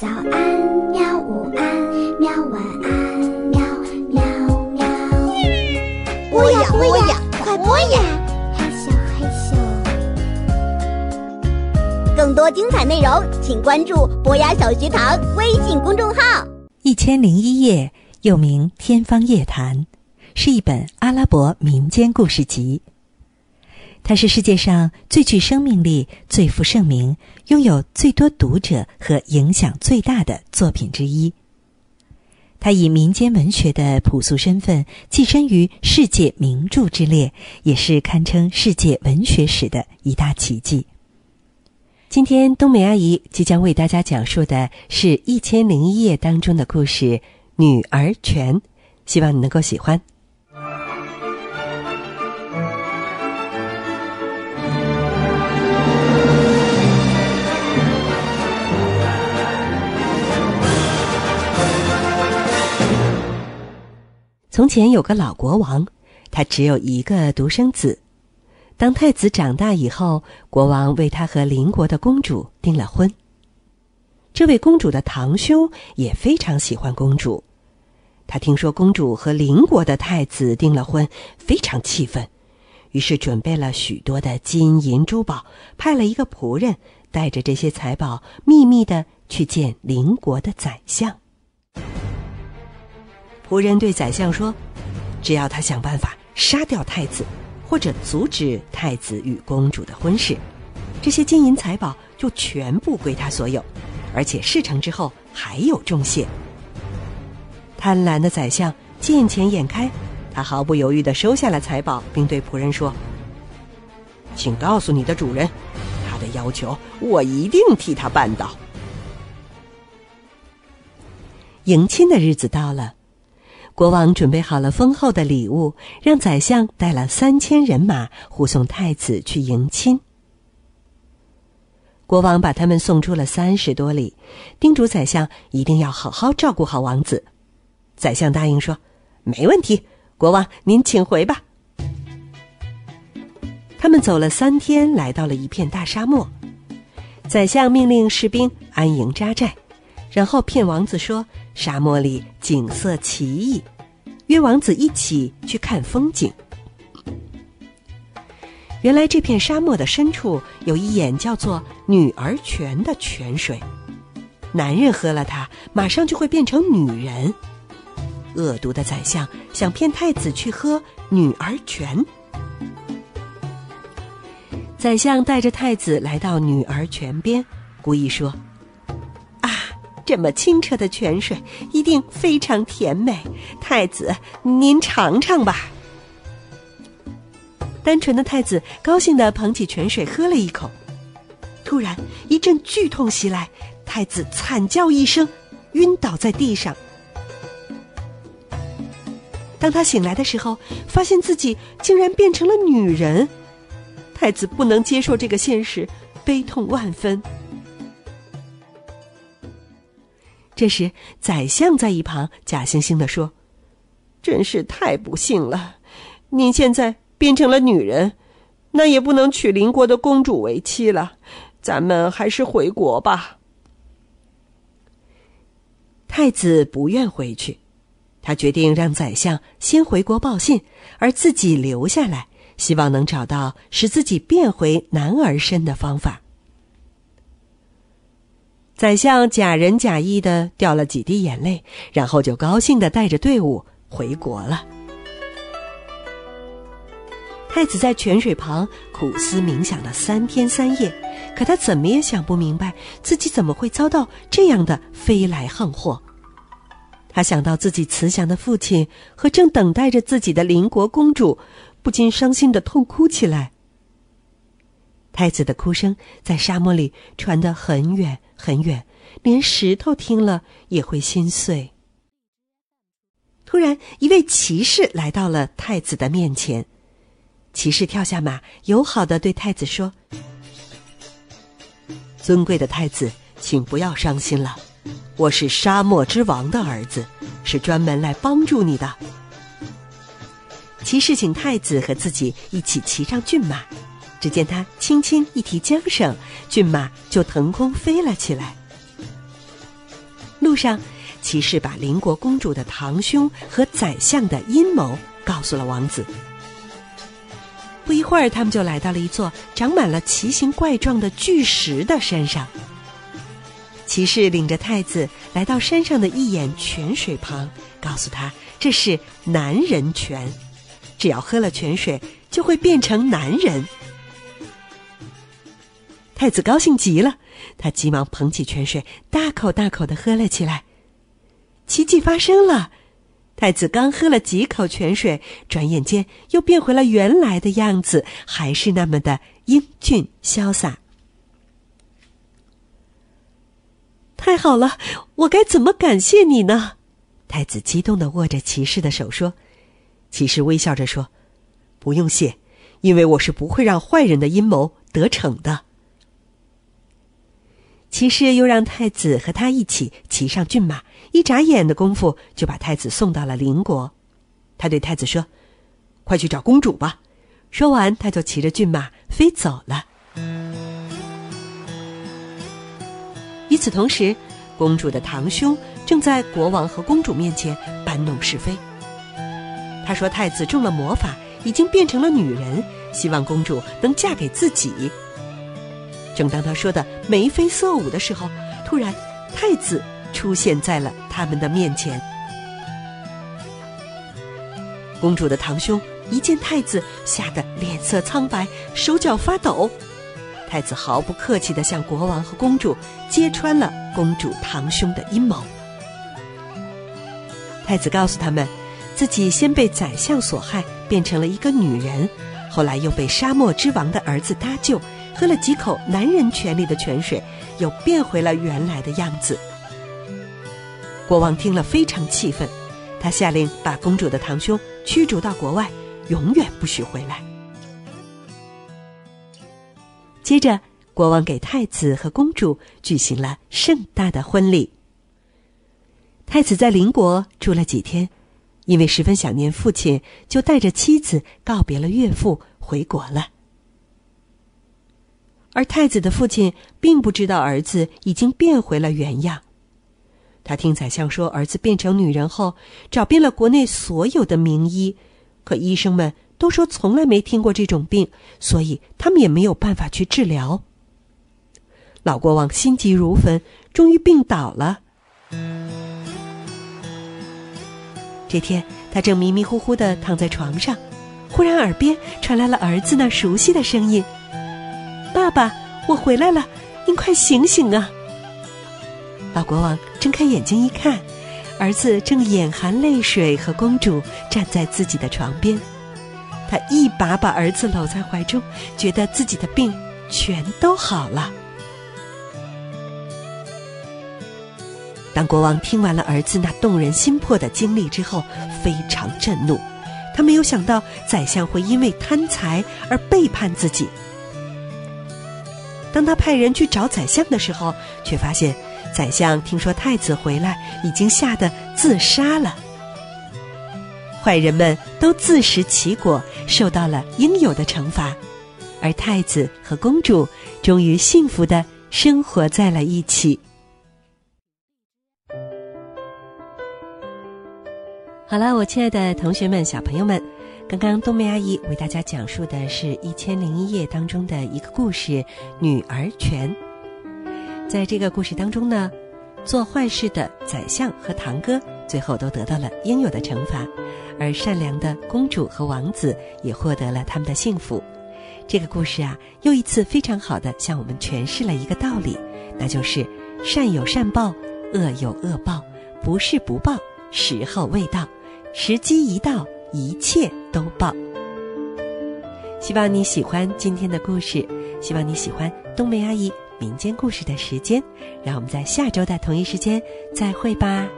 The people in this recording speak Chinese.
早安，喵！午安，喵！晚安，喵喵喵。播呀播呀，快播呀！害羞害羞。更多精彩内容，请关注博雅小学堂微信公众号。一千零一夜又名《天方夜谭》，是一本阿拉伯民间故事集。它是世界上最具生命力、最负盛名、拥有最多读者和影响最大的作品之一。它以民间文学的朴素身份跻身于世界名著之列，也是堪称世界文学史的一大奇迹。今天，冬梅阿姨即将为大家讲述的是《一千零一夜》当中的故事《女儿泉》，希望你能够喜欢。从前有个老国王，他只有一个独生子。当太子长大以后，国王为他和邻国的公主订了婚。这位公主的堂兄也非常喜欢公主，他听说公主和邻国的太子订了婚，非常气愤，于是准备了许多的金银珠宝，派了一个仆人带着这些财宝，秘密的去见邻国的宰相。仆人对宰相说：“只要他想办法杀掉太子，或者阻止太子与公主的婚事，这些金银财宝就全部归他所有，而且事成之后还有重谢。”贪婪的宰相见钱眼开，他毫不犹豫的收下了财宝，并对仆人说：“请告诉你的主人，他的要求我一定替他办到。”迎亲的日子到了。国王准备好了丰厚的礼物，让宰相带了三千人马护送太子去迎亲。国王把他们送出了三十多里，叮嘱宰相一定要好好照顾好王子。宰相答应说：“没问题，国王您请回吧。”他们走了三天，来到了一片大沙漠。宰相命令士兵安营扎寨，然后骗王子说。沙漠里景色奇异，约王子一起去看风景。原来这片沙漠的深处有一眼叫做女儿泉的泉水，男人喝了它，马上就会变成女人。恶毒的宰相想骗太子去喝女儿泉，宰相带着太子来到女儿泉边，故意说。这么清澈的泉水一定非常甜美，太子您尝尝吧。单纯的太子高兴的捧起泉水喝了一口，突然一阵剧痛袭来，太子惨叫一声，晕倒在地上。当他醒来的时候，发现自己竟然变成了女人，太子不能接受这个现实，悲痛万分。这时，宰相在一旁假惺惺的说：“真是太不幸了，您现在变成了女人，那也不能娶邻国的公主为妻了，咱们还是回国吧。”太子不愿回去，他决定让宰相先回国报信，而自己留下来，希望能找到使自己变回男儿身的方法。宰相假仁假义的掉了几滴眼泪，然后就高兴的带着队伍回国了。太子在泉水旁苦思冥想了三天三夜，可他怎么也想不明白自己怎么会遭到这样的飞来横祸。他想到自己慈祥的父亲和正等待着自己的邻国公主，不禁伤心的痛哭起来。太子的哭声在沙漠里传得很远很远，连石头听了也会心碎。突然，一位骑士来到了太子的面前。骑士跳下马，友好的对太子说：“尊贵的太子，请不要伤心了，我是沙漠之王的儿子，是专门来帮助你的。”骑士请太子和自己一起骑上骏马。只见他轻轻一提缰绳，骏马就腾空飞了起来。路上，骑士把邻国公主的堂兄和宰相的阴谋告诉了王子。不一会儿，他们就来到了一座长满了奇形怪状的巨石的山上。骑士领着太子来到山上的一眼泉水旁，告诉他这是男人泉，只要喝了泉水就会变成男人。太子高兴极了，他急忙捧起泉水，大口大口的喝了起来。奇迹发生了，太子刚喝了几口泉水，转眼间又变回了原来的样子，还是那么的英俊潇洒。太好了，我该怎么感谢你呢？太子激动的握着骑士的手说。骑士微笑着说：“不用谢，因为我是不会让坏人的阴谋得逞的。”骑士又让太子和他一起骑上骏马，一眨眼的功夫就把太子送到了邻国。他对太子说：“快去找公主吧。”说完，他就骑着骏马飞走了。与此同时，公主的堂兄正在国王和公主面前搬弄是非。他说：“太子中了魔法，已经变成了女人，希望公主能嫁给自己。”正当他说的眉飞色舞的时候，突然，太子出现在了他们的面前。公主的堂兄一见太子，吓得脸色苍白，手脚发抖。太子毫不客气地向国王和公主揭穿了公主堂兄的阴谋。太子告诉他们，自己先被宰相所害，变成了一个女人，后来又被沙漠之王的儿子搭救，喝了几口男人泉里的泉水，又变回了原来的样子。国王听了非常气愤，他下令把公主的堂兄驱逐到国外，永远不许回来。接着，国王给太子和公主举行了盛大的婚礼。太子在邻国住了几天，因为十分想念父亲，就带着妻子告别了岳父，回国了。而太子的父亲并不知道儿子已经变回了原样。他听宰相说儿子变成女人后，找遍了国内所有的名医，可医生们。都说从来没听过这种病，所以他们也没有办法去治疗。老国王心急如焚，终于病倒了。这天，他正迷迷糊糊的躺在床上，忽然耳边传来了儿子那熟悉的声音：“爸爸，我回来了，您快醒醒啊！”老国王睁开眼睛一看，儿子正眼含泪水和公主站在自己的床边。他一把把儿子搂在怀中，觉得自己的病全都好了。当国王听完了儿子那动人心魄的经历之后，非常震怒。他没有想到宰相会因为贪财而背叛自己。当他派人去找宰相的时候，却发现宰相听说太子回来，已经吓得自杀了。坏人们都自食其果，受到了应有的惩罚，而太子和公主终于幸福的生活在了一起。好了，我亲爱的同学们、小朋友们，刚刚冬梅阿姨为大家讲述的是《一千零一夜》当中的一个故事——女儿泉。在这个故事当中呢，做坏事的宰相和堂哥最后都得到了应有的惩罚。而善良的公主和王子也获得了他们的幸福。这个故事啊，又一次非常好的向我们诠释了一个道理，那就是善有善报，恶有恶报，不是不报，时候未到，时机一到，一切都报。希望你喜欢今天的故事，希望你喜欢冬梅阿姨民间故事的时间。让我们在下周的同一时间再会吧。